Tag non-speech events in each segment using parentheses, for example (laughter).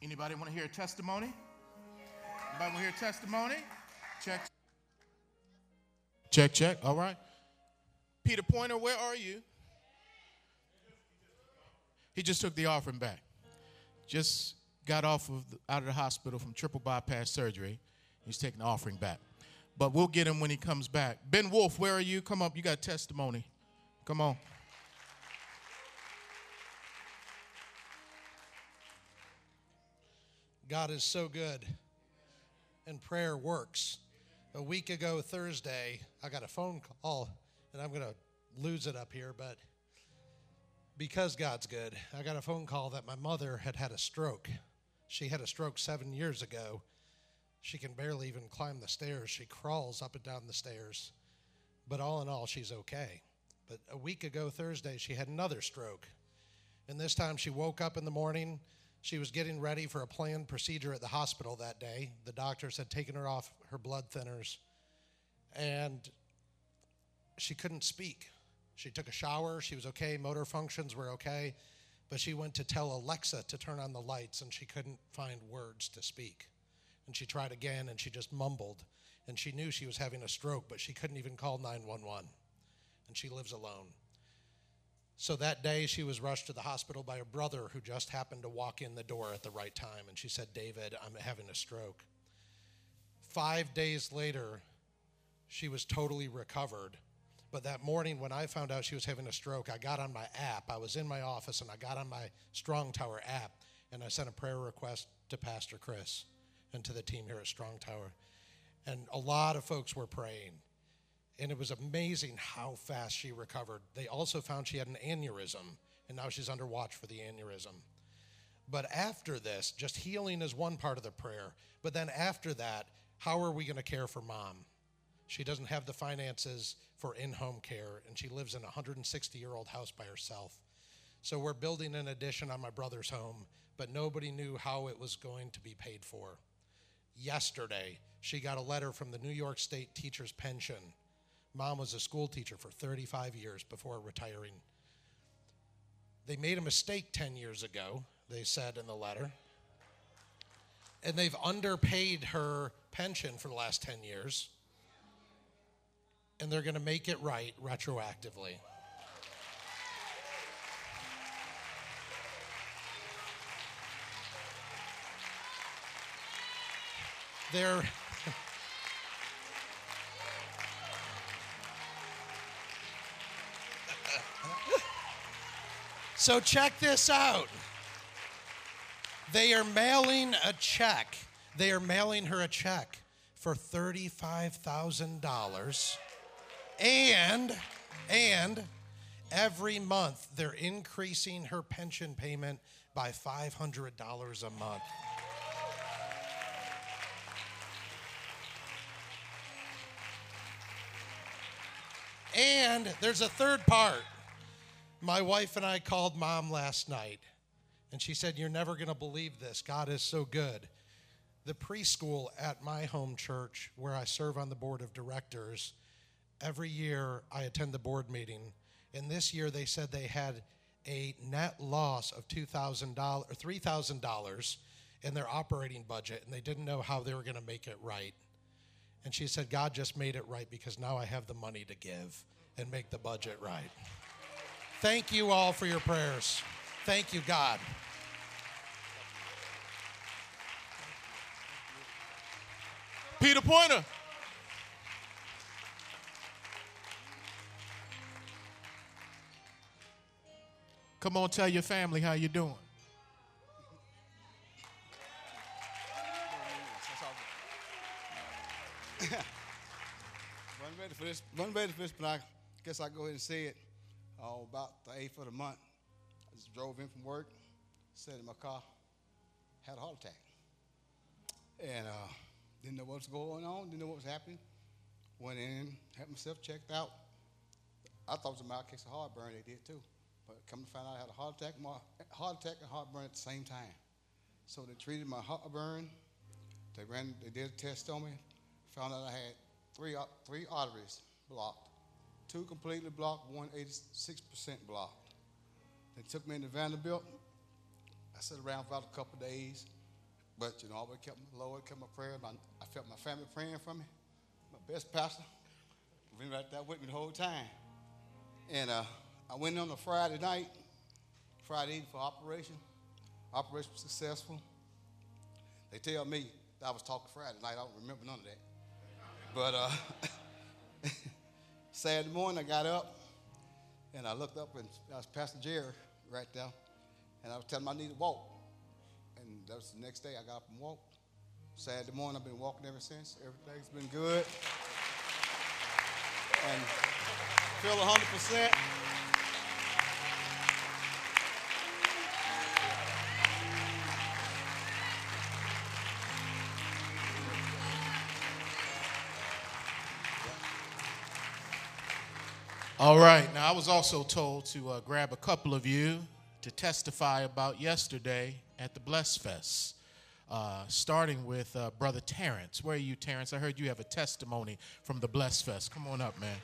Anybody want to hear a testimony? Anybody want to hear a testimony? Check. Check, check. All right. Peter Pointer, where are you? He just took the offering back. Just got off of the, out of the hospital from triple bypass surgery. He's taking the offering back. But we'll get him when he comes back. Ben Wolf, where are you? Come up. You got testimony. Come on. God is so good, and prayer works. A week ago, Thursday, I got a phone call, and I'm going to lose it up here, but because God's good, I got a phone call that my mother had had a stroke. She had a stroke seven years ago. She can barely even climb the stairs. She crawls up and down the stairs. But all in all, she's okay. But a week ago, Thursday, she had another stroke. And this time she woke up in the morning. She was getting ready for a planned procedure at the hospital that day. The doctors had taken her off her blood thinners. And she couldn't speak. She took a shower. She was okay. Motor functions were okay. But she went to tell Alexa to turn on the lights and she couldn't find words to speak. And she tried again and she just mumbled. And she knew she was having a stroke, but she couldn't even call 911. And she lives alone. So that day, she was rushed to the hospital by a brother who just happened to walk in the door at the right time. And she said, David, I'm having a stroke. Five days later, she was totally recovered. But that morning, when I found out she was having a stroke, I got on my app. I was in my office and I got on my Strong Tower app and I sent a prayer request to Pastor Chris and to the team here at Strong Tower. And a lot of folks were praying. And it was amazing how fast she recovered. They also found she had an aneurysm, and now she's under watch for the aneurysm. But after this, just healing is one part of the prayer. But then after that, how are we going to care for mom? She doesn't have the finances for in home care, and she lives in a 160 year old house by herself. So we're building an addition on my brother's home, but nobody knew how it was going to be paid for. Yesterday, she got a letter from the New York State Teachers Pension. Mom was a school teacher for 35 years before retiring. They made a mistake 10 years ago, they said in the letter. And they've underpaid her pension for the last 10 years. And they're going to make it right retroactively. They're. So check this out. They are mailing a check. They are mailing her a check for $35,000. And and every month they're increasing her pension payment by $500 a month. And there's a third part. My wife and I called mom last night, and she said, You're never going to believe this. God is so good. The preschool at my home church, where I serve on the board of directors, every year I attend the board meeting. And this year they said they had a net loss of $2,000 or $3,000 in their operating budget, and they didn't know how they were going to make it right. And she said, God just made it right because now I have the money to give and make the budget right. Thank you all for your prayers. Thank you, God. Peter Pointer. Come on, tell your family how you're doing. (laughs) for this. wasn't ready but I guess I go ahead and say it. Uh, about the eighth of the month, I just drove in from work, sat in my car, had a heart attack, and uh, didn't know what was going on, didn't know what was happening. Went in, had myself checked out. I thought it was a mild case of heartburn. They did too, but come to find out, I had a heart attack, my, heart attack and heartburn at the same time. So they treated my heartburn. They ran, they did a test on me, found out I had three, three arteries blocked. Two completely blocked, one 86% blocked. They took me into Vanderbilt. I sat around for about a couple days. But, you know, I always kept my Lord, kept my prayer. My, I felt my family praying for me. My best pastor been right there with me the whole time. And uh, I went on a Friday night, Friday evening for operation. Operation was successful. They tell me I was talking Friday night. I don't remember none of that. But uh, (laughs) Saturday morning, I got up and I looked up and I was Pastor Jerry right there. And I was telling him I need to walk. And that was the next day I got up and walked. Saturday morning, I've been walking ever since. Everything's been good. And feel 100%. All right. Now, I was also told to uh, grab a couple of you to testify about yesterday at the Bless Fest. Uh, starting with uh, Brother Terrence. Where are you, Terrence? I heard you have a testimony from the Bless Fest. Come on up, man.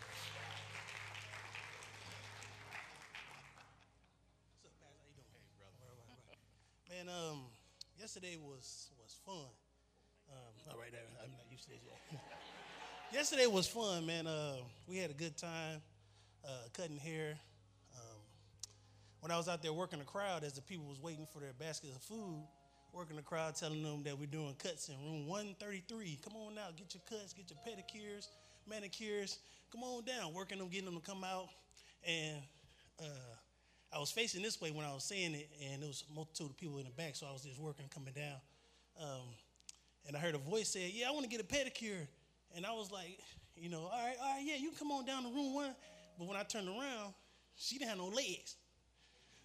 Man, um, yesterday was was fun. Um, all right, I'm not used to this yet. (laughs) yesterday was fun, man. Uh, we had a good time uh, cutting hair. Um, when I was out there working the crowd, as the people was waiting for their baskets of food, working the crowd, telling them that we're doing cuts in room 133. Come on out, get your cuts, get your pedicures, manicures. Come on down, working them, getting them to come out. And uh, I was facing this way when I was saying it, and there was a multitude of people in the back, so I was just working, coming down. Um, and I heard a voice say, Yeah, I want to get a pedicure. And I was like, You know, all right, all right, yeah, you can come on down to room one. But when I turned around, she didn't have no legs.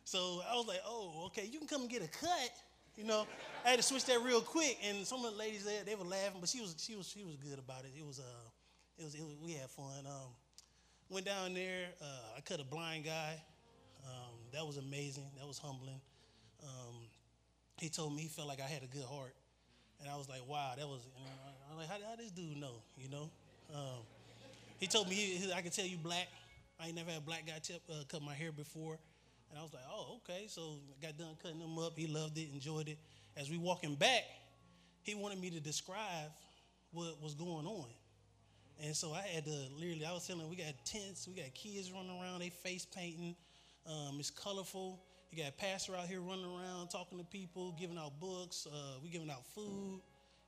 So I was like, Oh, okay, you can come get a cut. You know, I had to switch that real quick, and some of the ladies there they were laughing, but she was she was she was good about it. It was uh, it was, it was we had fun. Um, went down there. Uh, I cut a blind guy. Um, that was amazing. That was humbling. Um, he told me he felt like I had a good heart, and I was like, wow, that was. I was like, how, how this dude know? You know. Um, he told me he, I could tell you black. I ain't never had a black guy tip, uh, cut my hair before. And I was like, oh, okay. So I got done cutting him up. He loved it, enjoyed it. As we walking back, he wanted me to describe what was going on. And so I had to literally, I was telling him, we got tents, we got kids running around, they face painting. Um, it's colorful. You got a pastor out here running around, talking to people, giving out books. Uh, we giving out food.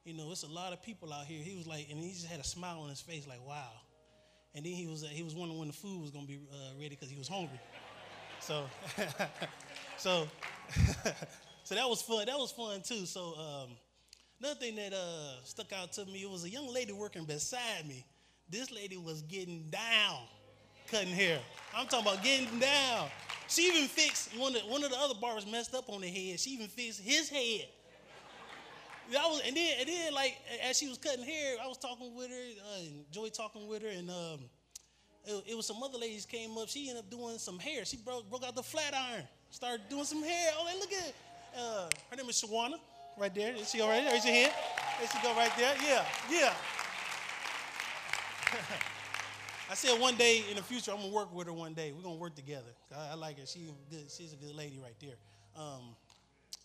You know, it's a lot of people out here. He was like, and he just had a smile on his face, like, wow. And then he was, he was wondering when the food was going to be uh, ready because he was hungry. So, (laughs) so, (laughs) so that was fun. That was fun too. So, um, another thing that uh, stuck out to me, it was a young lady working beside me. This lady was getting down, cutting hair. I'm talking about getting down. She even fixed one of, one of the other barbers messed up on the head. She even fixed his head. I was, and then, and then, like as she was cutting hair, I was talking with her, uh, Joy talking with her, and um, it, it, was some other ladies came up. She ended up doing some hair. She broke, broke out the flat iron, started doing some hair. Oh, look at uh, her name is Shawana, right there. Is she all right? Raise your hand. There she go right there. Yeah, yeah. (laughs) I said one day in the future I'm gonna work with her one day. We're gonna work together. I, I like her. Good. She's a good lady right there. Um,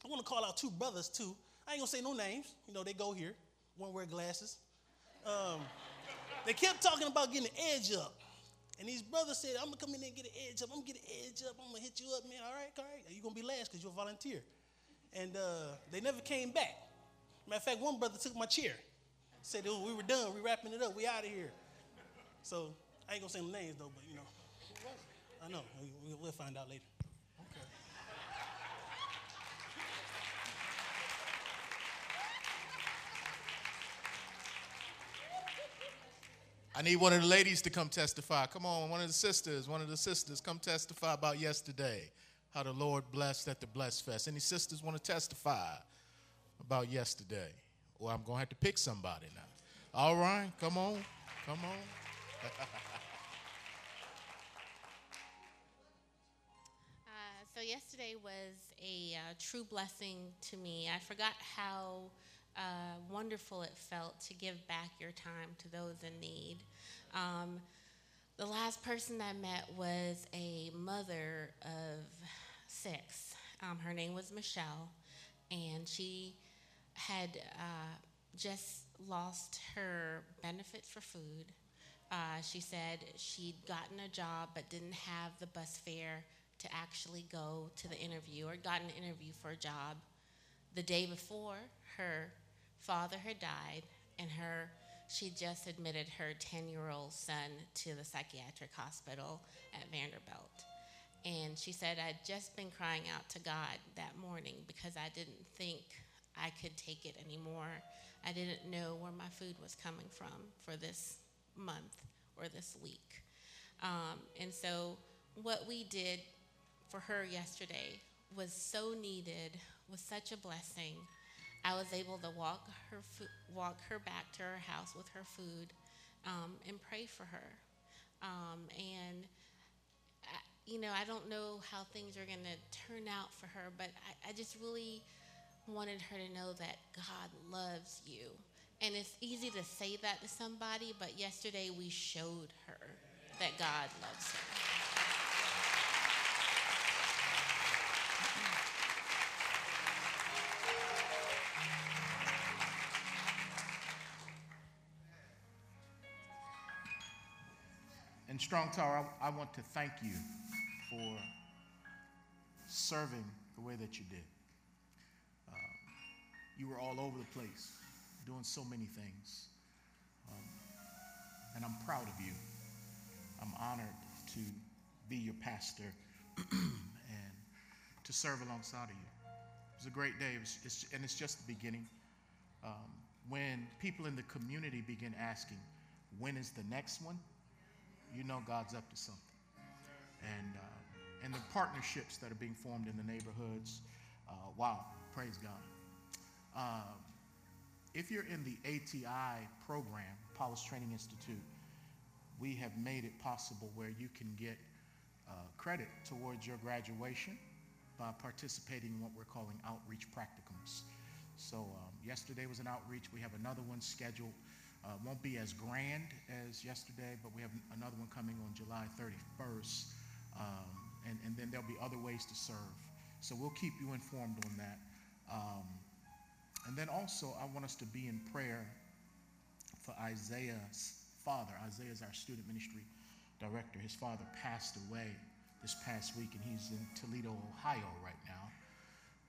I want to call out two brothers too. I ain't gonna say no names. You know they go here. One wear glasses. Um, they kept talking about getting the edge up. And these brothers said, I'm gonna come in there and get an edge up. I'm gonna get an edge up. I'm gonna hit you up, man. All right, all right. You're gonna be last because you're a volunteer. And uh, they never came back. Matter of fact, one brother took my chair. Said, oh, we were done. We wrapping it up. We out of here. So I ain't gonna say no names though, but you know. I know. We'll find out later. I need one of the ladies to come testify. Come on, one of the sisters, one of the sisters, come testify about yesterday, how the Lord blessed at the Bless Fest. Any sisters want to testify about yesterday? Or I'm going to have to pick somebody now. All right, come on, come on. (laughs) uh, so yesterday was a uh, true blessing to me. I forgot how uh, wonderful it felt to give back your time to those in need. Um, the last person I met was a mother of six. Um, her name was Michelle, and she had uh, just lost her benefits for food. Uh, she said she'd gotten a job but didn't have the bus fare to actually go to the interview or got an interview for a job. The day before, her father had died, and her she just admitted her 10 year old son to the psychiatric hospital at Vanderbilt. And she said, I'd just been crying out to God that morning because I didn't think I could take it anymore. I didn't know where my food was coming from for this month or this week. Um, and so, what we did for her yesterday was so needed, was such a blessing. I was able to walk her, walk her back to her house with her food um, and pray for her. Um, and, I, you know, I don't know how things are going to turn out for her, but I, I just really wanted her to know that God loves you. And it's easy to say that to somebody, but yesterday we showed her that God loves her. And Strong Tower, I, I want to thank you for serving the way that you did. Um, you were all over the place, doing so many things. Um, and I'm proud of you. I'm honored to be your pastor (clears throat) and to serve alongside of you. It was a great day, it was, it's, and it's just the beginning. Um, when people in the community begin asking, when is the next one? You know God's up to something. And, uh, and the partnerships that are being formed in the neighborhoods, uh, wow, praise God. Um, if you're in the ATI program, Apollos Training Institute, we have made it possible where you can get uh, credit towards your graduation by participating in what we're calling outreach practicums. So um, yesterday was an outreach. We have another one scheduled uh, won't be as grand as yesterday, but we have another one coming on July 31st. Um, and, and then there'll be other ways to serve. So we'll keep you informed on that. Um, and then also, I want us to be in prayer for Isaiah's father. Isaiah is our student ministry director. His father passed away this past week, and he's in Toledo, Ohio right now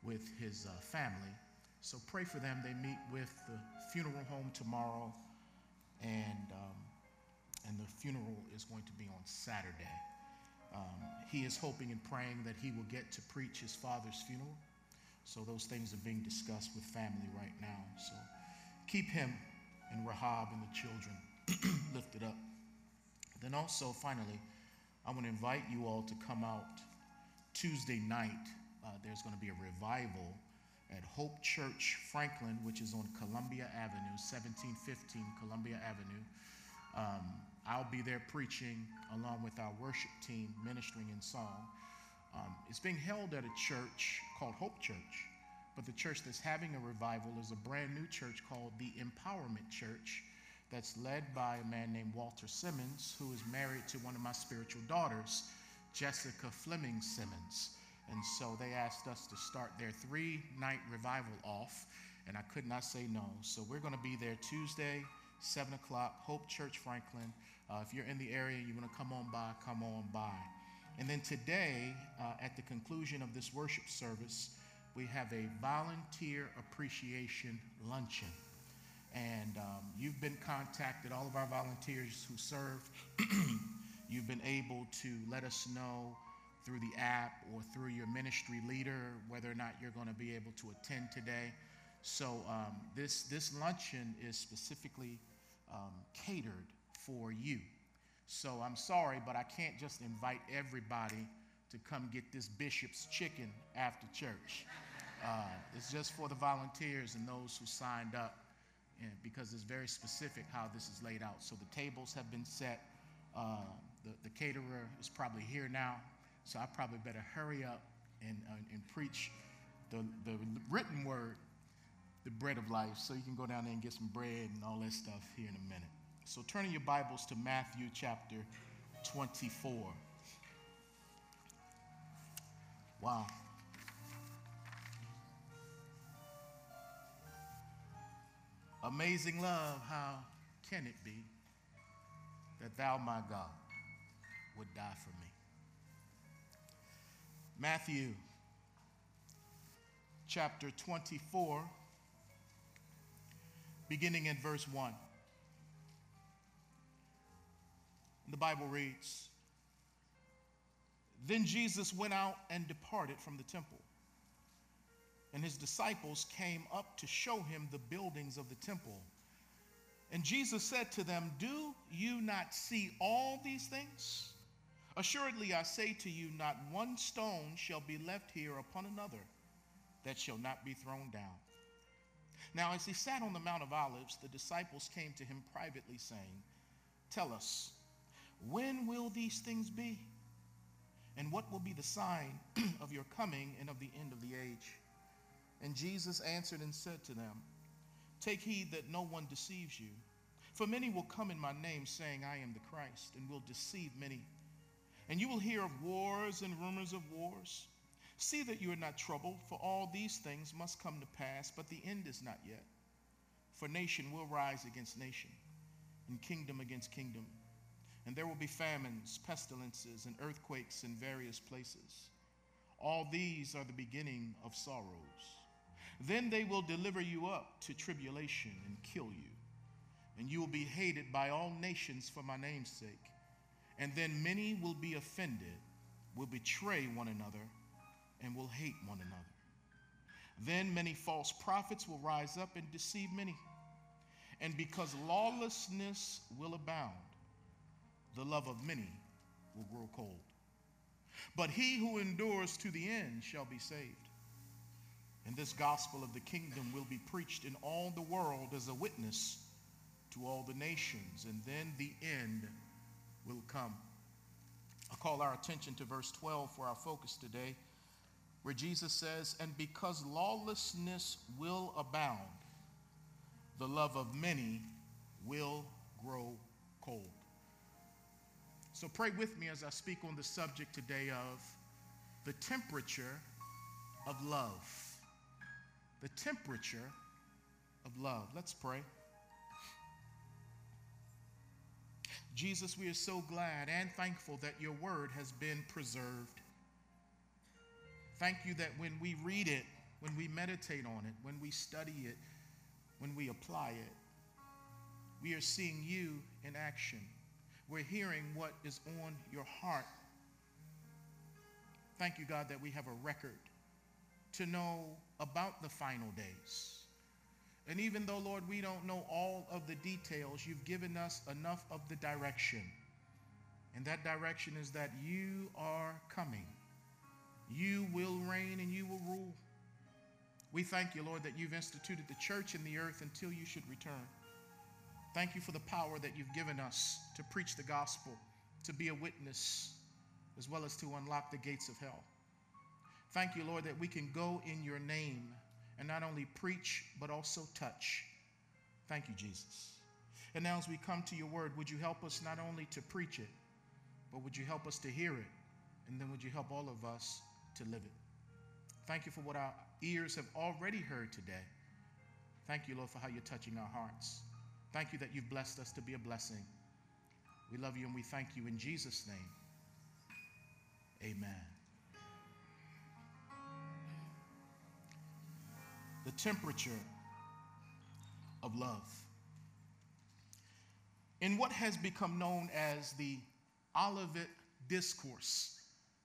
with his uh, family. So pray for them. They meet with the funeral home tomorrow and um, and the funeral is going to be on Saturday. Um, he is hoping and praying that he will get to preach his father's funeral. So those things are being discussed with family right now. So keep him and Rahab and the children (clears throat) lifted up. Then also, finally, I want to invite you all to come out Tuesday night. Uh, there's going to be a revival at Hope Church Franklin, which is on Columbia Avenue, 1715 Columbia Avenue. Um, I'll be there preaching along with our worship team, ministering in song. Um, it's being held at a church called Hope Church, but the church that's having a revival is a brand new church called the Empowerment Church that's led by a man named Walter Simmons, who is married to one of my spiritual daughters, Jessica Fleming Simmons. And so they asked us to start their three night revival off, and I could not say no. So we're going to be there Tuesday, 7 o'clock, Hope Church Franklin. Uh, if you're in the area, you want to come on by, come on by. And then today, uh, at the conclusion of this worship service, we have a volunteer appreciation luncheon. And um, you've been contacted, all of our volunteers who serve, (clears throat) you've been able to let us know through the app or through your ministry leader whether or not you're going to be able to attend today. So um, this this luncheon is specifically um, catered for you. So I'm sorry, but I can't just invite everybody to come get this bishop's chicken after church. Uh, it's just for the volunteers and those who signed up, and because it's very specific how this is laid out. So the tables have been set. Uh, the, the caterer is probably here now. So I probably better hurry up and, uh, and preach the, the written word, the bread of life, so you can go down there and get some bread and all that stuff here in a minute. So turning your Bibles to Matthew chapter 24. Wow. Amazing love, how can it be that thou, my God, would die for me? Matthew chapter 24, beginning in verse 1. The Bible reads Then Jesus went out and departed from the temple. And his disciples came up to show him the buildings of the temple. And Jesus said to them, Do you not see all these things? Assuredly, I say to you, not one stone shall be left here upon another that shall not be thrown down. Now, as he sat on the Mount of Olives, the disciples came to him privately, saying, Tell us, when will these things be? And what will be the sign (clears throat) of your coming and of the end of the age? And Jesus answered and said to them, Take heed that no one deceives you. For many will come in my name, saying, I am the Christ, and will deceive many. And you will hear of wars and rumors of wars. See that you are not troubled, for all these things must come to pass, but the end is not yet. For nation will rise against nation, and kingdom against kingdom. And there will be famines, pestilences, and earthquakes in various places. All these are the beginning of sorrows. Then they will deliver you up to tribulation and kill you. And you will be hated by all nations for my name's sake. And then many will be offended, will betray one another, and will hate one another. Then many false prophets will rise up and deceive many. And because lawlessness will abound, the love of many will grow cold. But he who endures to the end shall be saved. And this gospel of the kingdom will be preached in all the world as a witness to all the nations, and then the end will come. I call our attention to verse 12 for our focus today, where Jesus says, And because lawlessness will abound, the love of many will grow cold. So pray with me as I speak on the subject today of the temperature of love. The temperature of love. Let's pray. Jesus, we are so glad and thankful that your word has been preserved. Thank you that when we read it, when we meditate on it, when we study it, when we apply it, we are seeing you in action. We're hearing what is on your heart. Thank you, God, that we have a record to know about the final days. And even though, Lord, we don't know all of the details, you've given us enough of the direction. And that direction is that you are coming. You will reign and you will rule. We thank you, Lord, that you've instituted the church in the earth until you should return. Thank you for the power that you've given us to preach the gospel, to be a witness, as well as to unlock the gates of hell. Thank you, Lord, that we can go in your name and not only preach, but also touch. Thank you, Jesus. And now, as we come to your word, would you help us not only to preach it, but would you help us to hear it? And then would you help all of us to live it? Thank you for what our ears have already heard today. Thank you, Lord, for how you're touching our hearts. Thank you that you've blessed us to be a blessing. We love you and we thank you in Jesus' name. Amen. The temperature of love. In what has become known as the Olivet Discourse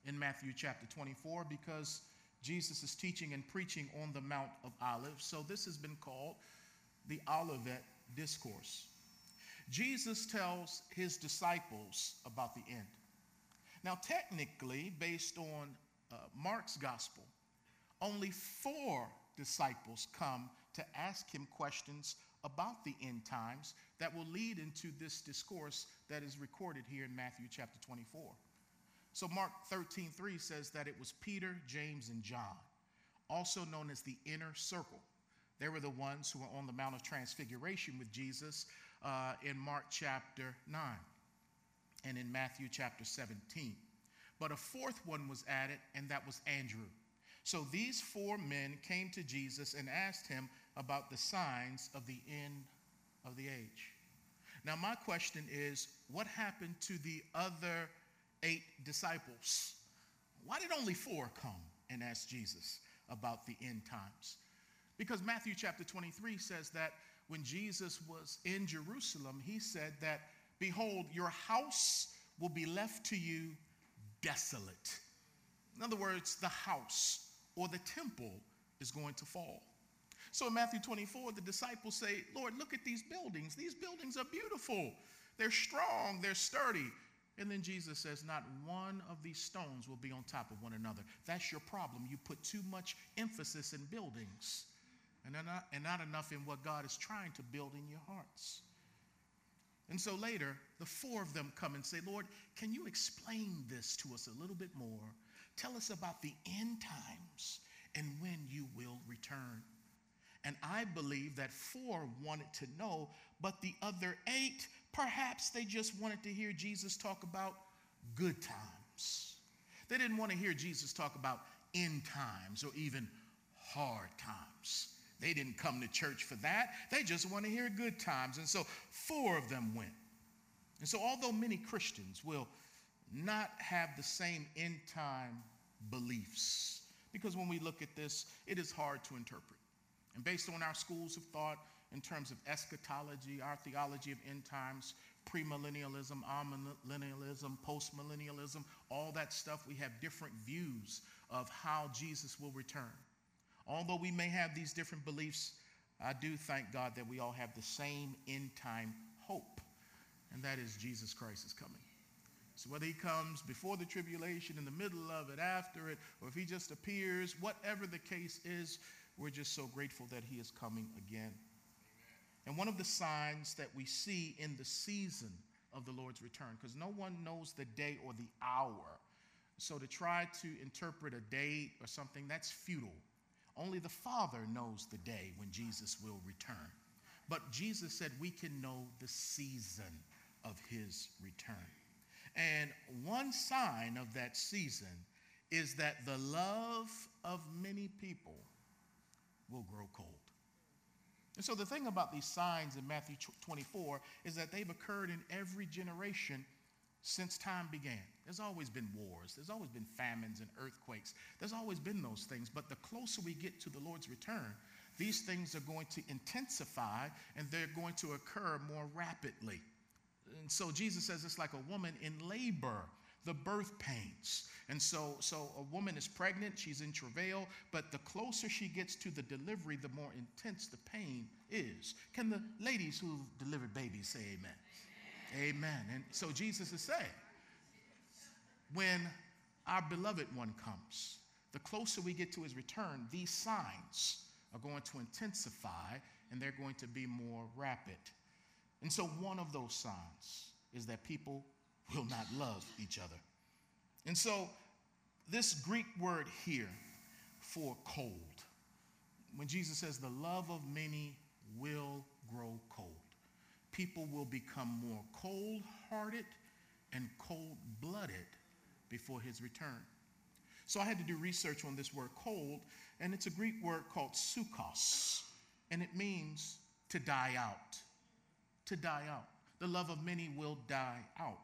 in Matthew chapter 24, because Jesus is teaching and preaching on the Mount of Olives. So this has been called the Olivet Discourse. Jesus tells his disciples about the end. Now, technically, based on uh, Mark's gospel, only four disciples come to ask him questions about the end times that will lead into this discourse that is recorded here in Matthew chapter 24. So Mark 13:3 says that it was Peter, James, and John, also known as the inner circle. They were the ones who were on the Mount of Transfiguration with Jesus uh, in Mark chapter 9 and in Matthew chapter 17. But a fourth one was added, and that was Andrew. So these four men came to Jesus and asked him, about the signs of the end of the age. Now, my question is what happened to the other eight disciples? Why did only four come and ask Jesus about the end times? Because Matthew chapter 23 says that when Jesus was in Jerusalem, he said that, Behold, your house will be left to you desolate. In other words, the house or the temple is going to fall. So in Matthew 24, the disciples say, Lord, look at these buildings. These buildings are beautiful. They're strong, they're sturdy. And then Jesus says, Not one of these stones will be on top of one another. That's your problem. You put too much emphasis in buildings and not, and not enough in what God is trying to build in your hearts. And so later, the four of them come and say, Lord, can you explain this to us a little bit more? Tell us about the end times and when you will return. And I believe that four wanted to know, but the other eight, perhaps they just wanted to hear Jesus talk about good times. They didn't want to hear Jesus talk about end times or even hard times. They didn't come to church for that. They just want to hear good times. And so four of them went. And so, although many Christians will not have the same end time beliefs, because when we look at this, it is hard to interpret. And based on our schools of thought in terms of eschatology, our theology of end times, premillennialism, amillennialism, postmillennialism, all that stuff, we have different views of how Jesus will return. Although we may have these different beliefs, I do thank God that we all have the same end time hope, and that is Jesus Christ is coming. So whether he comes before the tribulation, in the middle of it, after it, or if he just appears, whatever the case is, we're just so grateful that he is coming again. And one of the signs that we see in the season of the Lord's return, because no one knows the day or the hour. So to try to interpret a date or something, that's futile. Only the Father knows the day when Jesus will return. But Jesus said we can know the season of his return. And one sign of that season is that the love of many people will grow cold. And so the thing about these signs in Matthew 24 is that they've occurred in every generation since time began. There's always been wars, there's always been famines and earthquakes, there's always been those things. But the closer we get to the Lord's return, these things are going to intensify and they're going to occur more rapidly. And so Jesus says it's like a woman in labor, the birth pains. And so, so a woman is pregnant, she's in travail, but the closer she gets to the delivery, the more intense the pain is. Can the ladies who've delivered babies say amen? Amen. And so Jesus is saying, when our beloved one comes, the closer we get to his return, these signs are going to intensify and they're going to be more rapid. And so, one of those signs is that people will not love each other. And so, this Greek word here for cold, when Jesus says the love of many will grow cold, people will become more cold hearted and cold blooded before his return. So I had to do research on this word cold, and it's a Greek word called sukos, and it means to die out. To die out. The love of many will die out.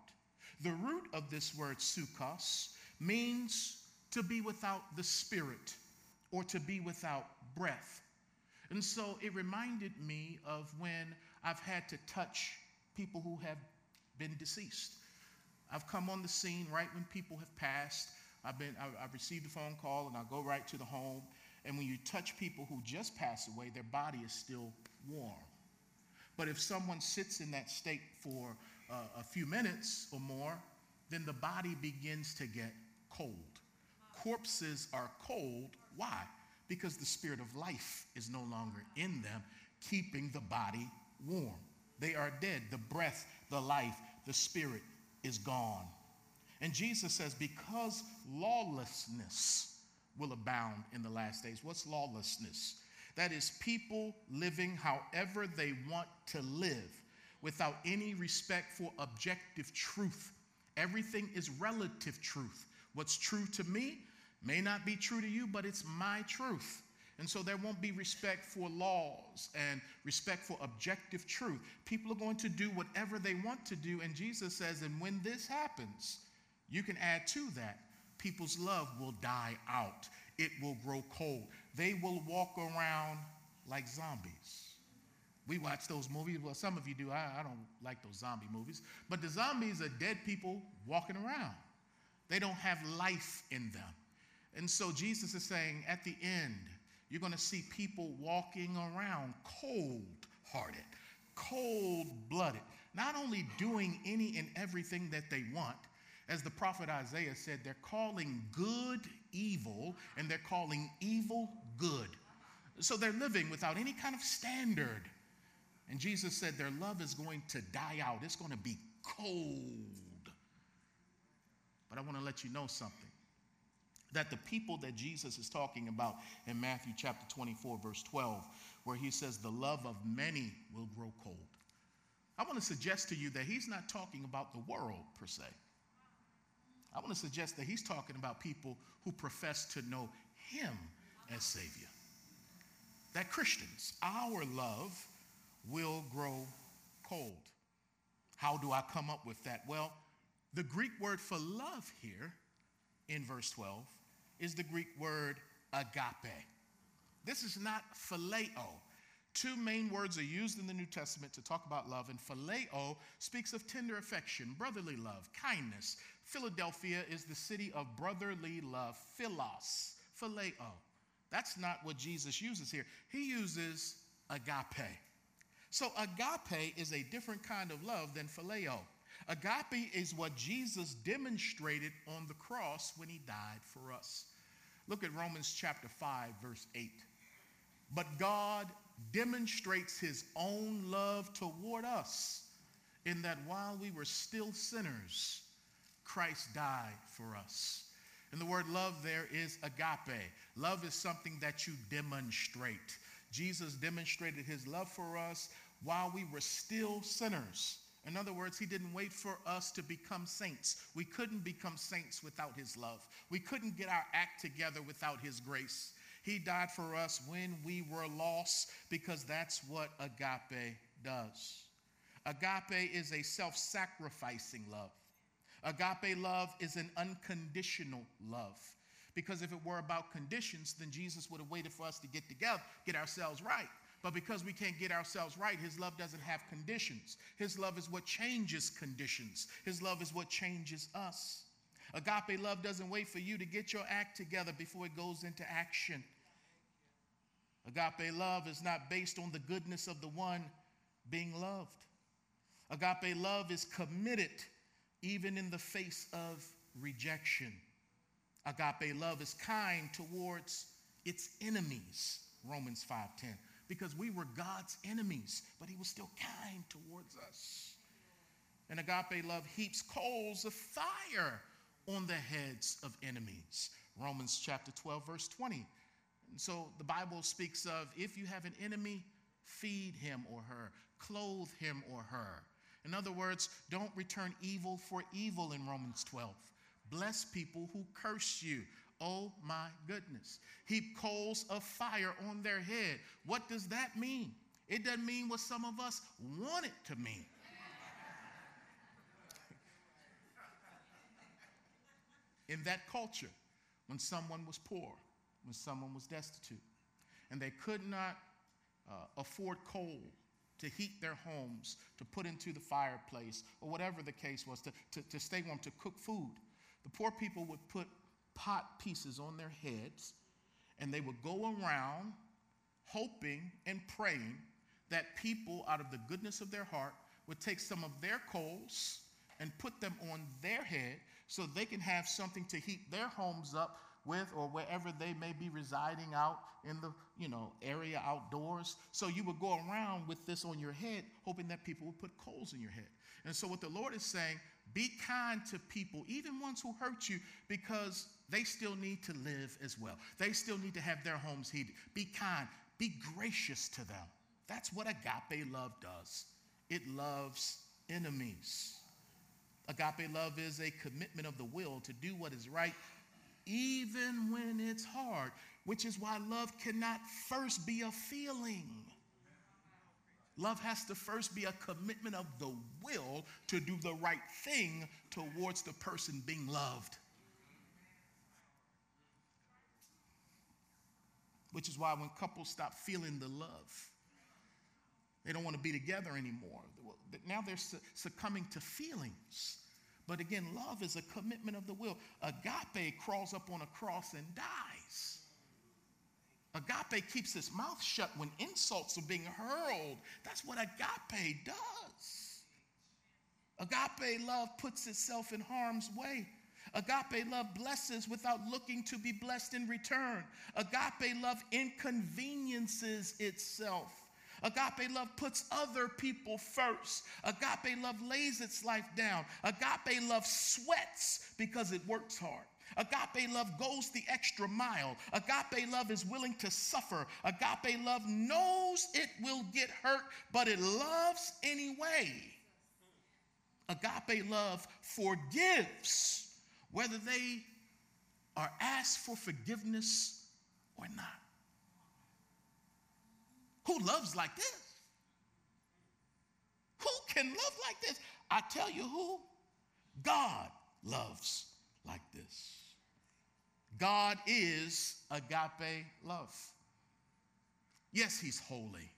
The root of this word sukos means to be without the spirit or to be without breath. And so it reminded me of when I've had to touch people who have been deceased. I've come on the scene right when people have passed. I've, been, I've received a phone call and I go right to the home. And when you touch people who just passed away, their body is still warm. But if someone sits in that state for uh, a few minutes or more, then the body begins to get cold. Corpses are cold. Why? Because the spirit of life is no longer in them, keeping the body warm. They are dead. The breath, the life, the spirit is gone. And Jesus says, because lawlessness will abound in the last days. What's lawlessness? That is people living however they want to live without any respect for objective truth. Everything is relative truth. What's true to me may not be true to you, but it's my truth. And so there won't be respect for laws and respect for objective truth. People are going to do whatever they want to do. And Jesus says, and when this happens, you can add to that people's love will die out, it will grow cold. They will walk around like zombies. We watch those movies. Well, some of you do. I, I, don't like those zombie movies. But the zombies are dead people walking around, they don't have life in them. And so Jesus is saying at the end, you're going to see people walking around cold hearted, cold blooded, not only doing any and everything that they want. As the prophet Isaiah said, they're calling good evil and they're calling evil good. So they're living without any kind of standard. And Jesus said their love is going to die out, it's going to be cold. But I want to let you know something that the people that Jesus is talking about in Matthew chapter 24, verse 12, where he says, The love of many will grow cold. I want to suggest to you that he's not talking about the world per se. I want to suggest that he's talking about people who profess to know him as Savior. That Christians, our love will grow cold. How do I come up with that? Well, the Greek word for love here in verse 12 is the Greek word agape. This is not phileo. Two main words are used in the New Testament to talk about love, and phileo speaks of tender affection, brotherly love, kindness. Philadelphia is the city of brotherly love, philos, phileo. That's not what Jesus uses here. He uses agape. So, agape is a different kind of love than phileo. Agape is what Jesus demonstrated on the cross when he died for us. Look at Romans chapter 5, verse 8. But God demonstrates his own love toward us in that while we were still sinners, Christ died for us. And the word love there is agape. Love is something that you demonstrate. Jesus demonstrated his love for us while we were still sinners. In other words, he didn't wait for us to become saints. We couldn't become saints without his love. We couldn't get our act together without his grace. He died for us when we were lost because that's what agape does. Agape is a self sacrificing love. Agape love is an unconditional love. Because if it were about conditions, then Jesus would have waited for us to get together, get ourselves right. But because we can't get ourselves right, His love doesn't have conditions. His love is what changes conditions, His love is what changes us. Agape love doesn't wait for you to get your act together before it goes into action. Agape love is not based on the goodness of the one being loved. Agape love is committed even in the face of rejection. Agape love is kind towards its enemies. Romans 5:10 because we were God's enemies, but he was still kind towards us. And agape love heaps coals of fire on the heads of enemies. Romans chapter 12, verse 20. And so the Bible speaks of if you have an enemy, feed him or her, clothe him or her. In other words, don't return evil for evil in Romans 12. Bless people who curse you. Oh my goodness. Heap coals of fire on their head. What does that mean? It doesn't mean what some of us want it to mean. (laughs) In that culture, when someone was poor, when someone was destitute, and they could not uh, afford coal to heat their homes, to put into the fireplace, or whatever the case was, to, to, to stay warm, to cook food, the poor people would put pot pieces on their heads, and they would go around hoping and praying that people, out of the goodness of their heart, would take some of their coals and put them on their head so they can have something to heat their homes up with or wherever they may be residing out in the you know area outdoors so you would go around with this on your head hoping that people would put coals in your head and so what the lord is saying be kind to people even ones who hurt you because they still need to live as well. They still need to have their homes heated. Be kind, be gracious to them. That's what agape love does. It loves enemies. Agape love is a commitment of the will to do what is right, even when it's hard, which is why love cannot first be a feeling. Love has to first be a commitment of the will to do the right thing towards the person being loved. Which is why when couples stop feeling the love, they don't want to be together anymore. Now they're succumbing to feelings. But again, love is a commitment of the will. Agape crawls up on a cross and dies. Agape keeps its mouth shut when insults are being hurled. That's what agape does. Agape love puts itself in harm's way. Agape love blesses without looking to be blessed in return. Agape love inconveniences itself. Agape love puts other people first. Agape love lays its life down. Agape love sweats because it works hard. Agape love goes the extra mile. Agape love is willing to suffer. Agape love knows it will get hurt, but it loves anyway. Agape love forgives whether they are asked for forgiveness or not. Who loves like this? Who can love like this? I tell you who. God loves like this. God is agape love. Yes, He's holy.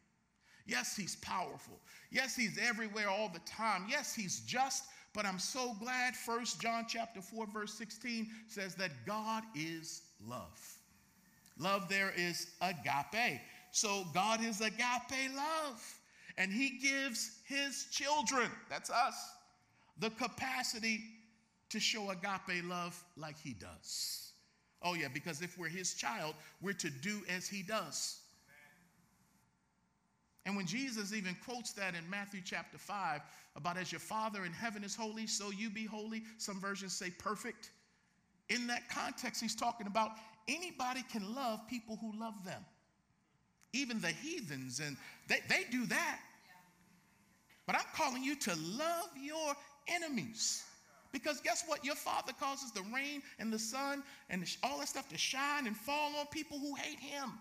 Yes, He's powerful. Yes, He's everywhere all the time. Yes, He's just. But I'm so glad First John chapter 4 verse 16 says that God is love. Love there is agape. So God is agape love. And he gives his children, that's us, the capacity to show agape love like he does. Oh, yeah, because if we're his child, we're to do as he does. And when Jesus even quotes that in Matthew chapter 5 about as your Father in heaven is holy, so you be holy, some versions say perfect. In that context, he's talking about anybody can love people who love them even the heathens, and they, they do that. But I'm calling you to love your enemies. Because guess what? Your father causes the rain and the sun and all that stuff to shine and fall on people who hate him.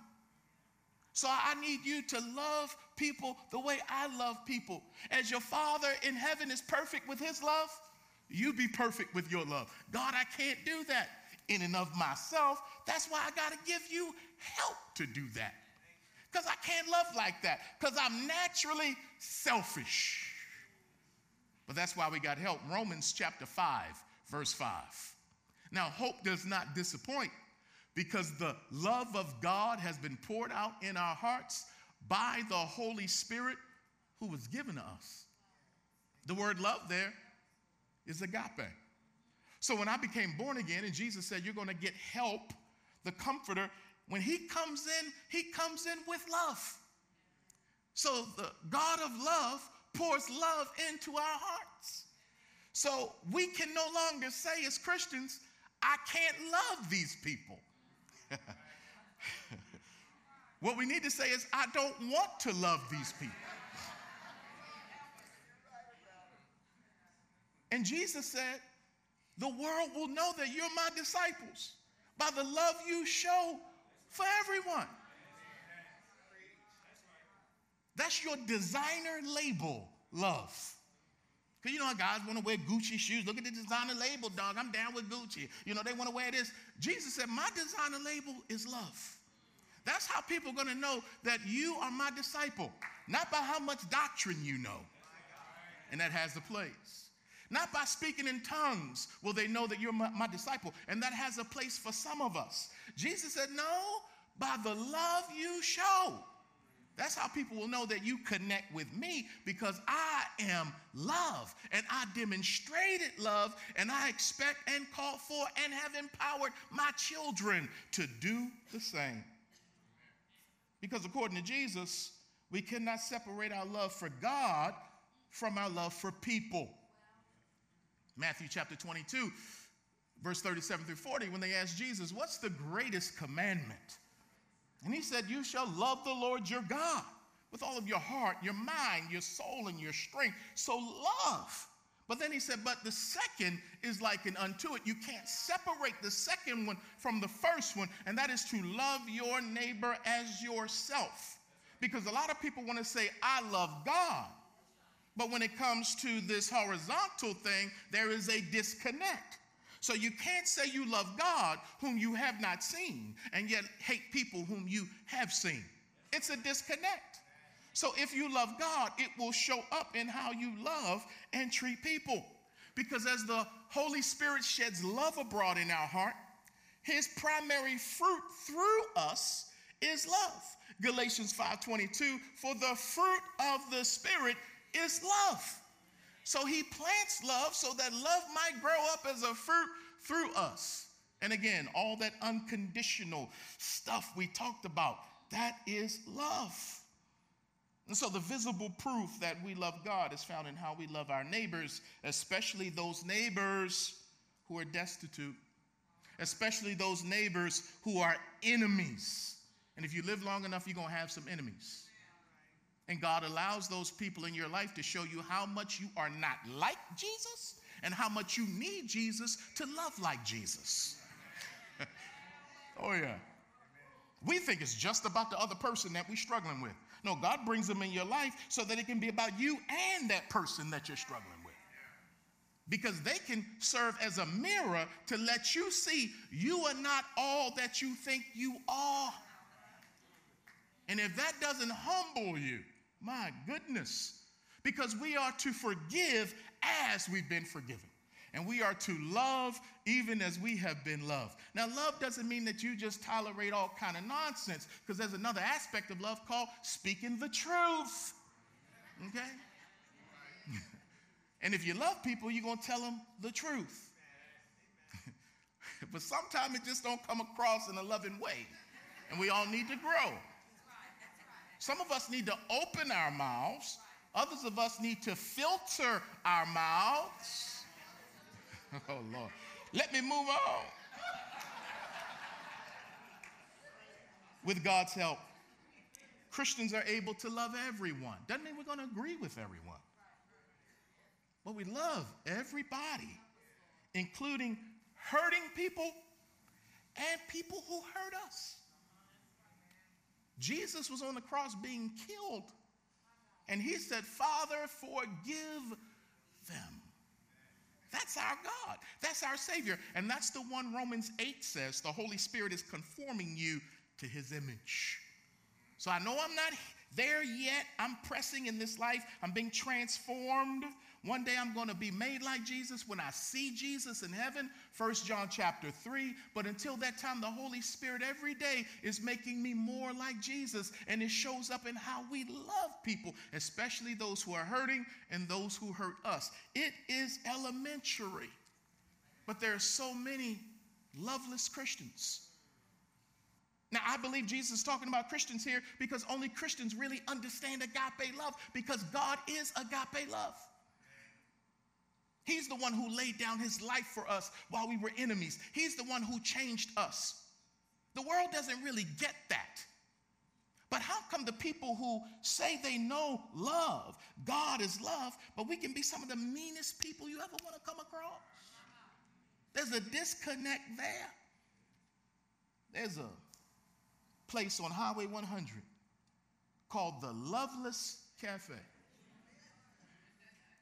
So I need you to love people the way I love people. As your father in heaven is perfect with his love, you be perfect with your love. God, I can't do that in and of myself. That's why I got to give you help to do that. Because I can't love like that. Because I'm naturally selfish. But that's why we got help. Romans chapter 5, verse 5. Now, hope does not disappoint because the love of God has been poured out in our hearts by the Holy Spirit who was given to us. The word love there is agape. So when I became born again and Jesus said, You're going to get help, the comforter, when he comes in, he comes in with love. So the God of love pours love into our hearts. So we can no longer say as Christians, I can't love these people. (laughs) what we need to say is, I don't want to love these people. (laughs) And Jesus said, The world will know that you're my disciples by the love you show for everyone. That's your designer label, love. Because you know how guys want to wear Gucci shoes. Look at the designer label, dog. I'm down with Gucci. You know, they want to wear this. Jesus said, My designer label is love. That's how people are going to know that you are my disciple, not by how much doctrine you know. And that has a place. Not by speaking in tongues will they know that you're my, my, disciple. And that has a place for some of us. Jesus said, No, by the love you show. That's how people will know that you connect with me because I am love and I demonstrated love and I expect and call for and have empowered my children to do the same. Because according to Jesus, we cannot separate our love for God from our love for people. Matthew chapter 22, verse 37 through 40, when they asked Jesus, What's the greatest commandment? And he said, You shall love the Lord your God with all of your heart, your mind, your soul, and your strength. So love. But then he said, but the second is like an unto it. You can't separate the second one from the first one, and that is to love your neighbor as yourself. Because a lot of people want to say, I love God. But when it comes to this horizontal thing, there is a disconnect. So you can't say you love God whom you have not seen and yet hate people whom you have seen. It's a disconnect. So if you love God, it will show up in how you love and treat people. Because as the Holy Spirit sheds love abroad in our heart, his primary fruit through us is love. Galatians 5:22 for the fruit of the spirit is love. So he plants love so that love might grow up as a fruit through us. And again, all that unconditional stuff we talked about, that is love. And so the visible proof that we love God is found in how we love our neighbors, especially those neighbors who are destitute, especially those neighbors who are enemies. And if you live long enough, you're going to have some enemies. And God allows those people in your life to show you how much you are not like Jesus and how much you need Jesus to love like Jesus. (laughs) oh, yeah. We think it's just about the other person that we're struggling with. No, God brings them in your life so that it can be about you and that person that you're struggling with. Because they can serve as a mirror to let you see you are not all that you think you are. And if that doesn't humble you, my goodness. Because we are to forgive as we've been forgiven. And we are to love even as we have been loved. Now, love doesn't mean that you just tolerate all kind of nonsense, because there's another aspect of love called speaking the truth. Okay? (laughs) and if you love people, you're to tell them the truth. (laughs) but sometimes it just don't come across in a loving way. And we all need to grow. Some of us need to open our mouths. Others of us need to filter our mouths. (laughs) oh, Lord. Let me move on. With God's help, Christians are able to love everyone. Doesn't mean we're going to agree with everyone. But we love everybody, including hurting people and people who hurt us. Jesus was on the cross being killed. And he said, Father, forgive them. That's our God. That's our Savior. And that's the one Romans 8 says the Holy Spirit is conforming you to his image. So I know I'm not there yet. I'm pressing in this life, I'm being transformed. One day I'm going to be made like Jesus when I see Jesus in heaven, First John chapter 3. But until that time, the Holy Spirit every day is making me more like Jesus. And it shows up in how we love people, especially those who are hurting and those who hurt us. It is elementary. But there are so many loveless Christians. Now, I believe Jesus is talking about Christians here because only Christians really understand agape love because God is agape love. He's the one who laid down his life for us while we were enemies. He's the one who changed us. The world doesn't really get that. But how come the people who say they know love, God is love, but we can be some of the meanest people you ever want to come across? There's a disconnect there. There's a place on Highway 100 called the Loveless Cafe.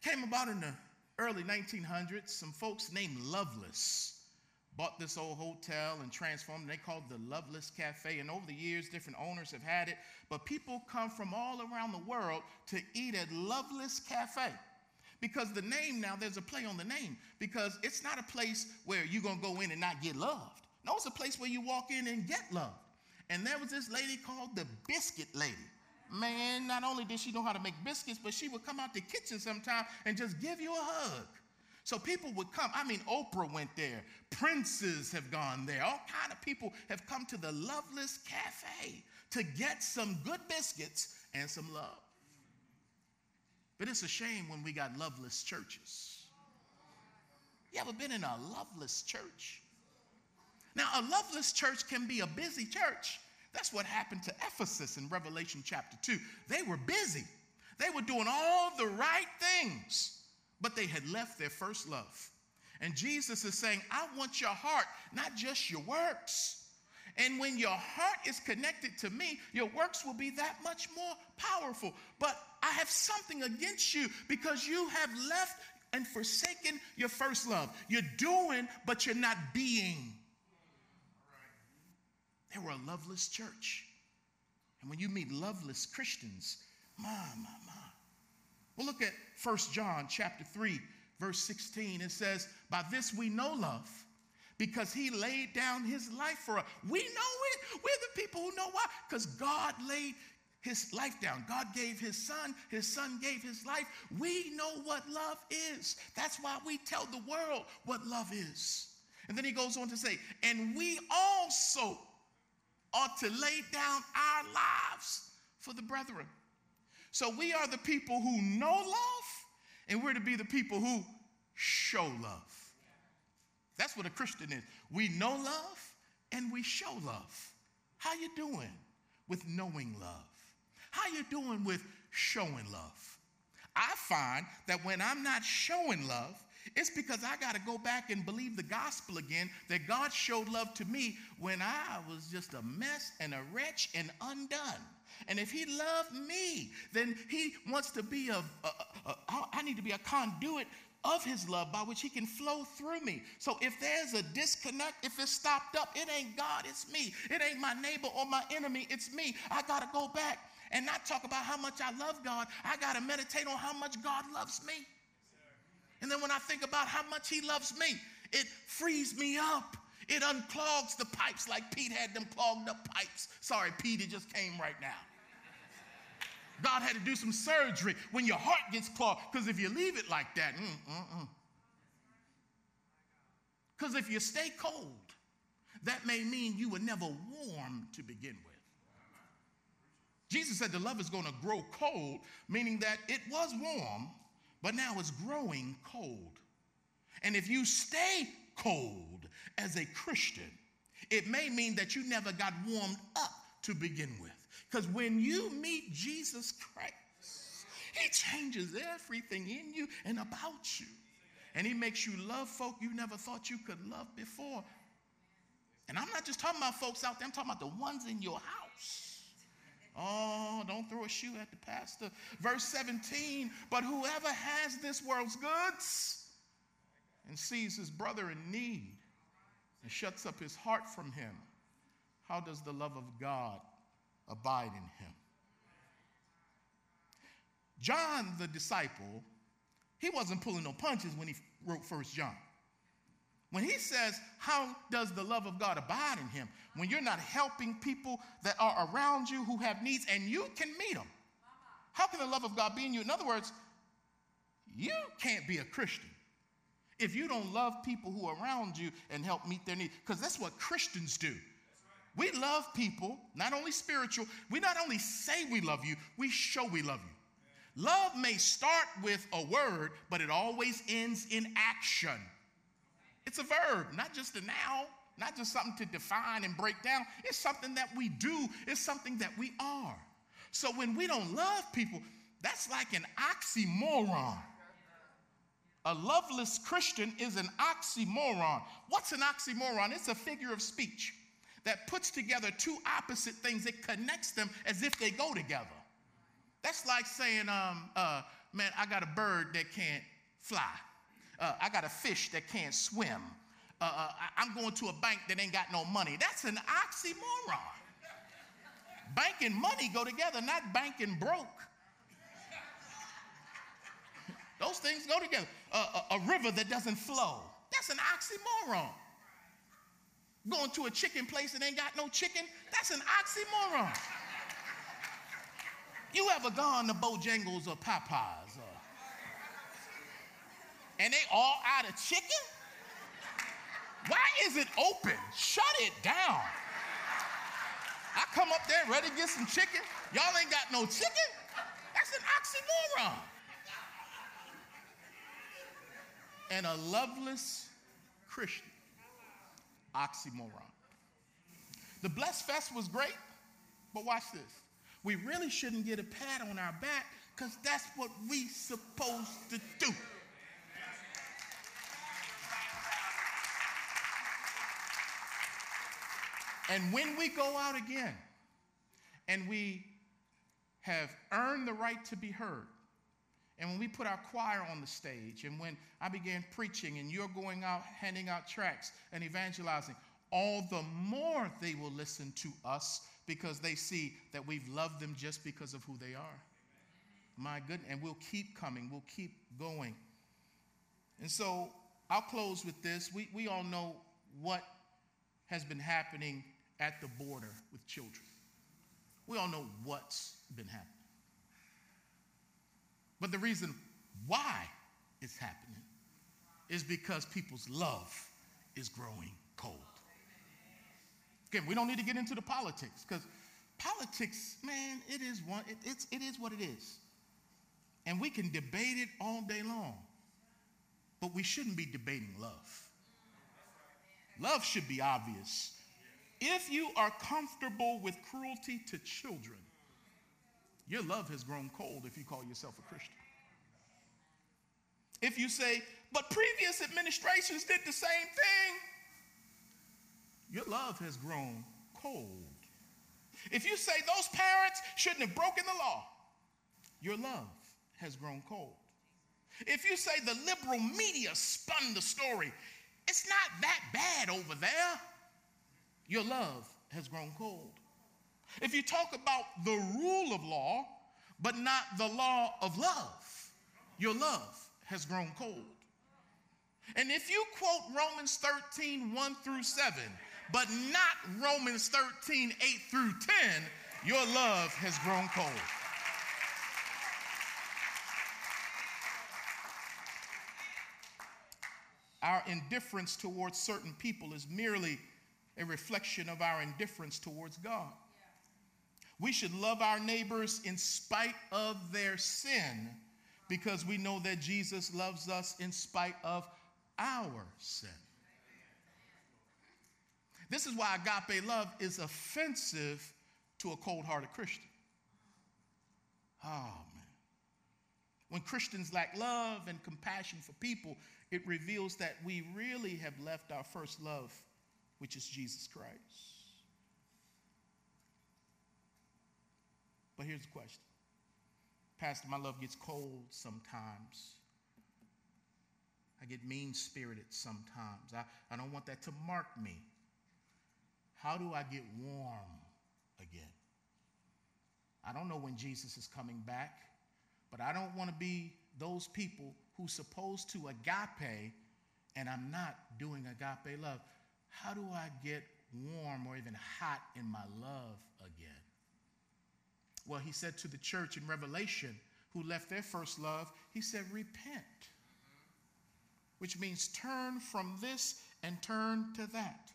Came about in the early 1900s, some folks named Loveless bought this old hotel and transformed it. They called it the Loveless Cafe. And over the years, different owners have had it. But people come from all around the world to eat at Loveless Cafe. Because the name now, there's a play on the name. Because it's not a place where you're going to go in and not get loved. No, it's a place where you walk in and get loved. And there was this lady called the Biscuit Lady. Man, not only did she know how to make biscuits, but she would come out the kitchen sometime and just give you a hug. So people would come. I mean, Oprah went there. Princes have gone there. All kind of people have come to the Loveless Cafe to get some good biscuits and some love. But it's a shame when we got loveless churches. You ever been in a loveless church? Now, a loveless church can be a busy church, that's what happened to Ephesus in Revelation chapter 2. They were busy, they were doing all the right things, but they had left their first love. And Jesus is saying, I want your heart, not just your works. And when your heart is connected to me, your works will be that much more powerful. But I have something against you because you have left and forsaken your first love. You're doing, but you're not being. They were a loveless church. And when you meet loveless Christians, my, my, my. Well, look at 1 John chapter 3, verse 16. It says, By this we know love because he laid down his life for us. We know it. We're the people who know why. Because God laid his life down. God gave his son. His son gave his life. We know what love is. That's why we tell the world what love is. And then he goes on to say, and we also ought to lay down our lives for the brethren. So we are the people who know love, and we're to be the people who show love. That's what a Christian is. We know love and we show love. How you doing with knowing love? How you doing with showing love? I find that when I'm not showing love, it's because I got to go back and believe the gospel again that God showed love to me when I was just a mess and a wretch and undone. And if he loved me, then he wants to be a, a, a, a I need to be a conduit of his love by which he can flow through me. So if there's a disconnect, if it's stopped up, it ain't God, it's me. It ain't my neighbor or my enemy, it's me. I got to go back and not talk about how much I love God. I got to meditate on how much God loves me. And then when I think about how much he loves me, it frees me up. It unclogs the pipes like Pete had them clogged up pipes. Sorry, Pete, it just came right now. God had to do some surgery when your heart gets clogged. Because if you leave it like that, because mm, if you stay cold, that may mean you were never warm to begin with. Jesus said the love is going to grow cold, meaning that it was warm, but now it's growing cold. And if you stay cold as a Christian, it may mean that you never got warmed up to begin with. Because when you meet Jesus Christ, he changes everything in you and about you. And he makes you love folk you never thought you could love before. And I'm not just talking about folks out there, I'm talking about the ones in your house. Oh, don't throw a shoe at the pastor. Verse 17, but whoever has this world's goods and sees his brother in need and shuts up his heart from him, how does the love of God abide in him. John, the disciple, he wasn't pulling no punches when he wrote First John. When he says, How does the love of God abide in him? When you're not helping people that are around you who have needs and you can meet them, how can the love of God be in you? In other words, you can't be a Christian if you don't love people who are around you and help meet their needs, because that's what Christians do. We love people, not only spiritual, we not only say we love you, we show we love you. Love may start with a word, but it always ends in action. It's a verb, not just a noun, not just something to define and break down. It's something that we do, it's something that we are. So when we don't love people, that's like an oxymoron. A loveless Christian is an oxymoron. What's an oxymoron? It's a figure of speech that puts together two opposite things. It connects them as if they go together. That's like saying, um, uh, man, I got a bird that can't fly. Uh, I got a fish that can't swim. Uh, uh I'm going to a bank that ain't got no money. That's an oxymoron. bank and money go together, not bank and broke. Those things go together. a, a river that doesn't flow. That's an oxymoron. Going to a chicken place that ain't got no chicken, that's an oxymoron. You ever gone to Bojangles or Popeyes? And they all out of chicken? Why is it open? Shut it down. I come up there ready to get some chicken. Y'all ain't got no chicken? That's an oxymoron. And a loveless Christian oxymoron. The Blessed Fest was great, but watch this. We really shouldn't get a pat on our back because that's what we supposed to do. And when we go out again and we have earned the right to be heard, and when we put our choir on the stage, and when I began preaching, and you're going out handing out tracts and evangelizing, all the more they will listen to us because they see that we've loved them just because of who they are. My goodness, and we'll keep coming, we'll keep going. And so I'll close with this. We, we all know what has been happening at the border with children. We all know what's been happening. But the reason why it's happening is because people's love is growing cold. Again, we don't need to get into the politics because politics, man, it is one, it, it's, it is what it is. And we can debate it all day long, but we shouldn't be debating love. Love should be obvious. If you are comfortable with cruelty to children, your love has grown cold if you call yourself a Christian. If you say, but previous administrations did the same thing, your love has grown cold. If you say those parents shouldn't have broken the law, your love has grown cold. If you say the liberal media spun the story, it's not that bad over there, your love has grown cold. If you talk about the rule of law, but not the law of love, your love has grown cold. And if you quote Romans 13, 1 through 7, but not Romans 13, 8 through 10, your love has grown cold. Our indifference towards certain people is merely a reflection of our indifference towards God. We should love our neighbors in spite of their sin because we know that Jesus loves us in spite of our sin. This is why agape love is offensive to a cold hearted Christian. Oh, man. When Christians lack love and compassion for people, it reveals that we really have left our first love, which is Jesus Christ. But here's the question Pastor, my love gets cold sometimes. I get mean spirited sometimes. I, I don't want that to mark me. How do I get warm again? I don't know when Jesus is coming back, but I don't want to be those people who's supposed to agape and I'm not doing agape love. How do I get warm or even hot in my love again? Well, he said to the church in Revelation who left their first love, he said, repent, which means turn from this and turn to that.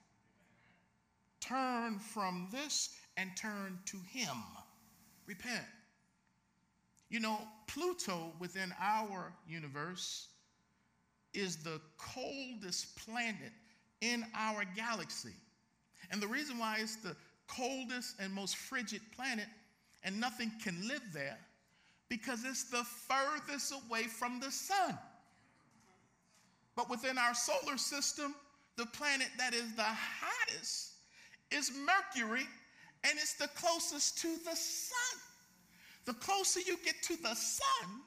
Turn from this and turn to him. Repent. You know, Pluto within our universe is the coldest planet in our galaxy. And the reason why it's the coldest and most frigid planet and nothing can live there because it's the furthest away from the sun. But within our solar system, the planet that is the hottest is Mercury, and it's the closest to the sun. The closer you get to the sun,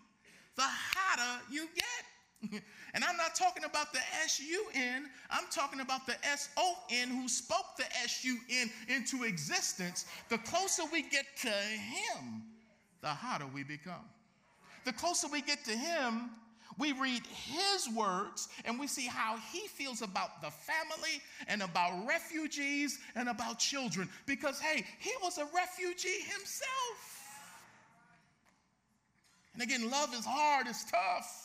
the hotter you get. (laughs) and I'm not talking about the S-U-N, I'm talking about the S-O-N who spoke the S-U-N into existence. The closer we get to him, the hotter we become. The closer we get to him, we read his words and we see how he feels about the family and about refugees and about children. Because, hey, he was a refugee himself. And again, love is hard, it's tough.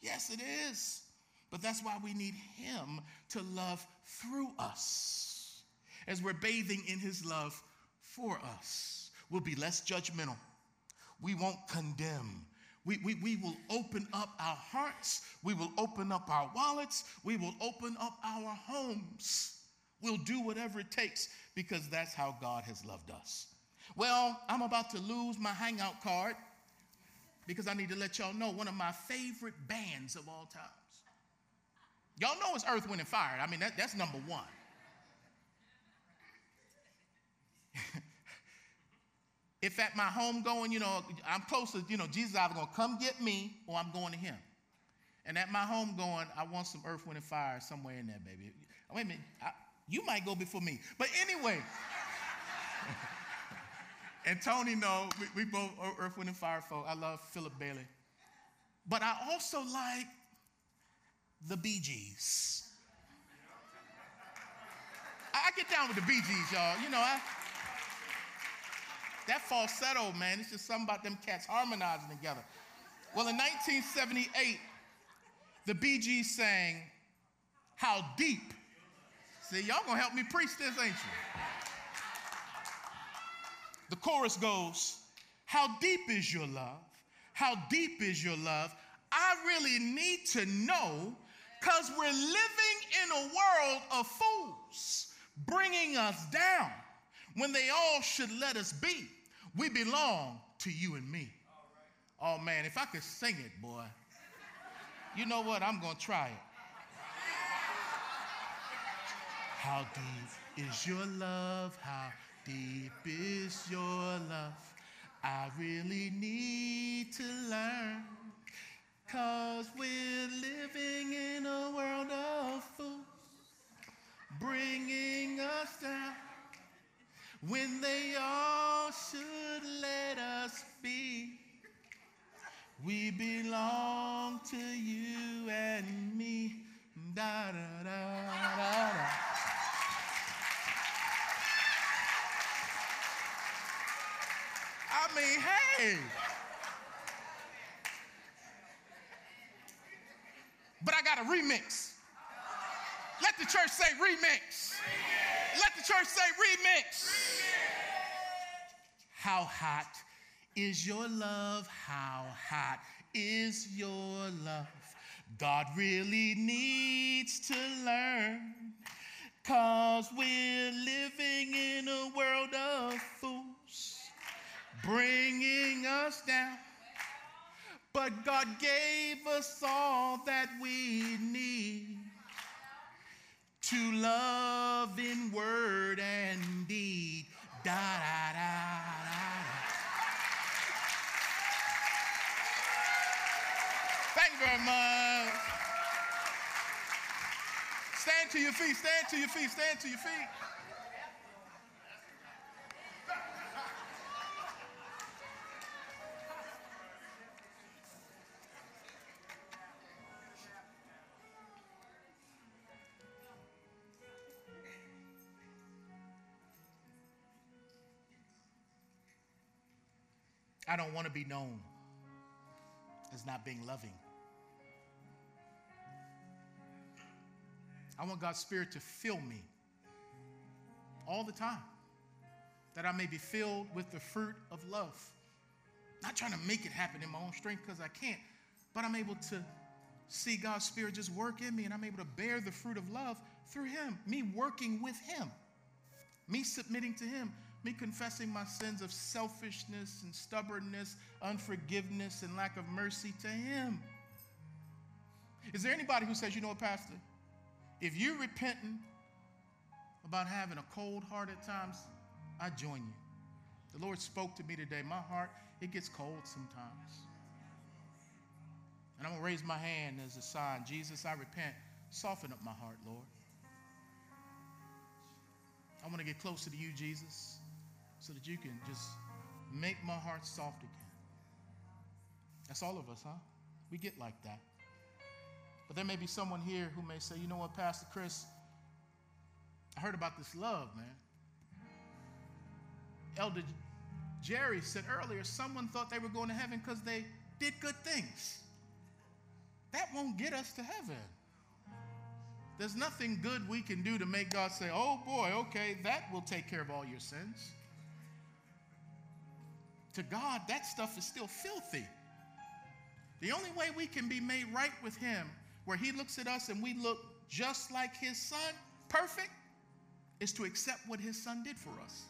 Yes, it is. But that's why we need Him to love through us. As we're bathing in His love for us, we'll be less judgmental. We won't condemn. We, we, we will open up our hearts. We will open up our wallets. We will open up our homes. We'll do whatever it takes because that's how God has loved us. Well, I'm about to lose my hangout card because I need to let y'all know one of my favorite bands of all times. Y'all know it's Earth, Wind, and Fire. I mean, that, that's number one. (laughs) if at my home going, you know, I'm close to, you know, Jesus, either going to come get me or I'm going to him. And at my home going, I want some Earth, Wind, and Fire somewhere in there, baby. Wait a minute. I, you might go before me. But anyway and Tony know we, we both uh, earth, wind, and fire folk. I love Philip Bailey. But I also like the Bee Gees. I, get down with the Bee Gees, y'all. You know, I, that falsetto, man, it's just something about them cats harmonizing together. Well, in 1978, the Bee Gees sang, How Deep. See, y'all gonna help me preach this, ain't you? The chorus goes, How deep is your love? How deep is your love? I really need to know because we're living in a world of fools bringing us down when they all should let us be. We belong to you and me. Oh man, if I could sing it, boy. You know what? I'm going to try it. How deep is your love? How deep is your love? I really need to learn. Cause we're living in a world of fools, bringing us down when they all should let us be. We belong to you and me. Da da da da da. I mean, hey. But I got a remix. Let the church say remix. remix. Let the church say remix. remix. How hot is your love? How hot is your love? God really needs to learn. Cause we're living in a world of fools, bringing us down. But God gave us all that we need to love in word and deed. Da da da da. Thank you very much. Stand to your feet, stand to your feet, stand to your feet. I don't want to be known as not being loving. I want God's Spirit to fill me all the time, that I may be filled with the fruit of love. Not trying to make it happen in my own strength because I can't, but I'm able to see God's Spirit just work in me and I'm able to bear the fruit of love through Him, me working with Him, me submitting to Him, me confessing my sins of selfishness and stubbornness, unforgiveness, and lack of mercy to Him. Is there anybody who says, you know what, Pastor? If you're repenting about having a cold heart at times, I join you. The Lord spoke to me today. My heart, it gets cold sometimes. And I'm going to raise my hand as a sign. Jesus, I repent. Soften up my heart, Lord. I want to get closer to you, Jesus so that you can just make my heart soft again. That's all of us, huh? We get like that. But there may be someone here who may say, you know what, Pastor Chris, I heard about this love, man. Elder Jerry said earlier, someone thought they were going to heaven because they did good things. That won't get us to heaven. There's nothing good we can do to make God say, oh boy, okay, that will take care of all your sins to God, that stuff is still filthy. The only way we can be made right with Him, where He looks at us and we look just like His Son, perfect, is to accept what His Son did for us.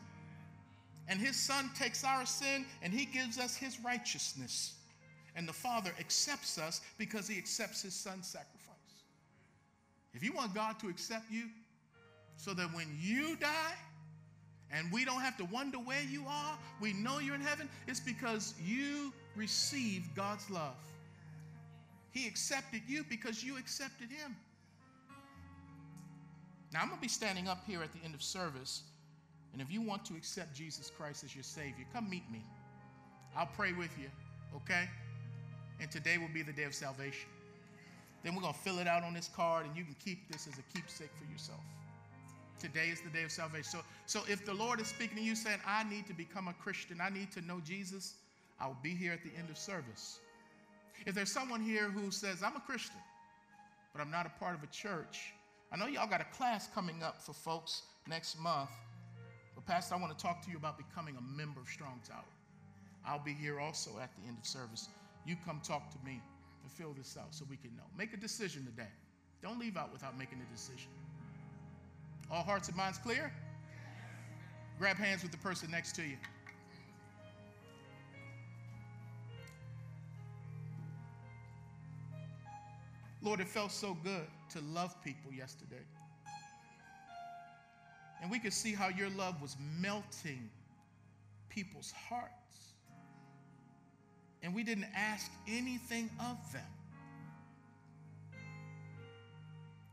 And His Son takes our sin and He gives us His righteousness. And the Father accepts us because He accepts His Son's sacrifice. If you want God to accept you, so that when you die And we don't have to wonder where you are. We know you're in heaven. It's because you received God's love. He accepted you because you accepted him. Now, I'm going to be standing up here at the end of service. And if you want to accept Jesus Christ as your Savior, come meet me. I'll pray with you, okay? And today will be the day of salvation. Then we're going to fill it out on this card, and you can keep this as a keepsake for yourself. Today is the day of salvation. So, so if the Lord is speaking to you saying, I need to become a Christian, I need to know Jesus, I will be here at the end of service. If there's someone here who says, I'm a Christian, but I'm not a part of a church, I know y'all got a class coming up for folks next month. But, Pastor, I want to talk to you about becoming a member of Strong Tower. I'll be here also at the end of service. You come talk to me and fill this out so we can know. Make a decision today. Don't leave out without making a decision. All hearts and minds clear? Grab hands with the person next to you. Lord, it felt so good to love people yesterday. And we could see how your love was melting people's hearts. And we didn't ask anything of them.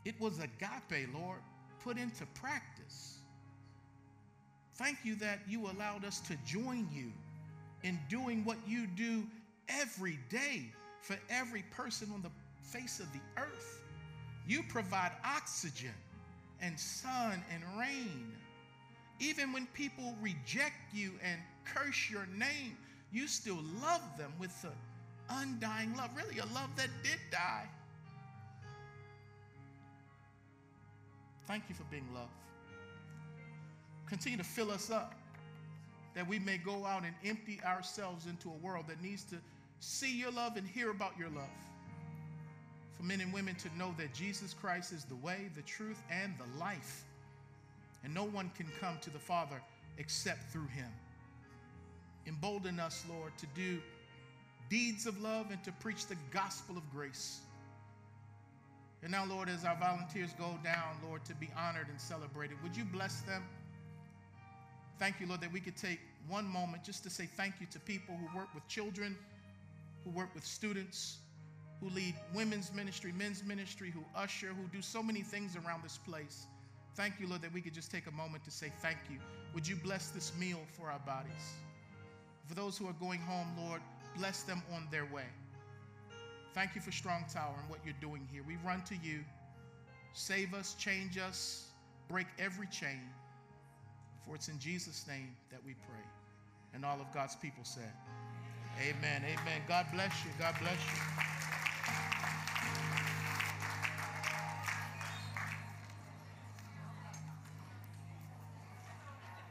It was agape, Lord, put into practice. Thank you that you allowed us to join you in doing what you do every day for every person on the face of the earth. You provide oxygen and sun and rain. Even when people reject you and curse your name, you still love them with an undying love, really, a love that did die. Thank you for being love. Continue to fill us up that we may go out and empty ourselves into a world that needs to see your love and hear about your love. For men and women to know that Jesus Christ is the way, the truth, and the life. And no one can come to the Father except through him. Embolden us, Lord, to do deeds of love and to preach the gospel of grace. And now, Lord, as our volunteers go down, Lord, to be honored and celebrated, would you bless them? Thank you, Lord, that we could take one moment just to say thank you to people who work with children, who work with students, who lead women's ministry, men's ministry, who usher, who do so many things around this place. Thank you, Lord, that we could just take a moment to say thank you. Would you bless this meal for our bodies? For those who are going home, Lord, bless them on their way. Thank you for Strong Tower and what you're doing here. We run to you. Save us, change us, break every chain. For it's in Jesus' name that we pray. And all of God's people said, Amen. Amen. God bless you. God bless you.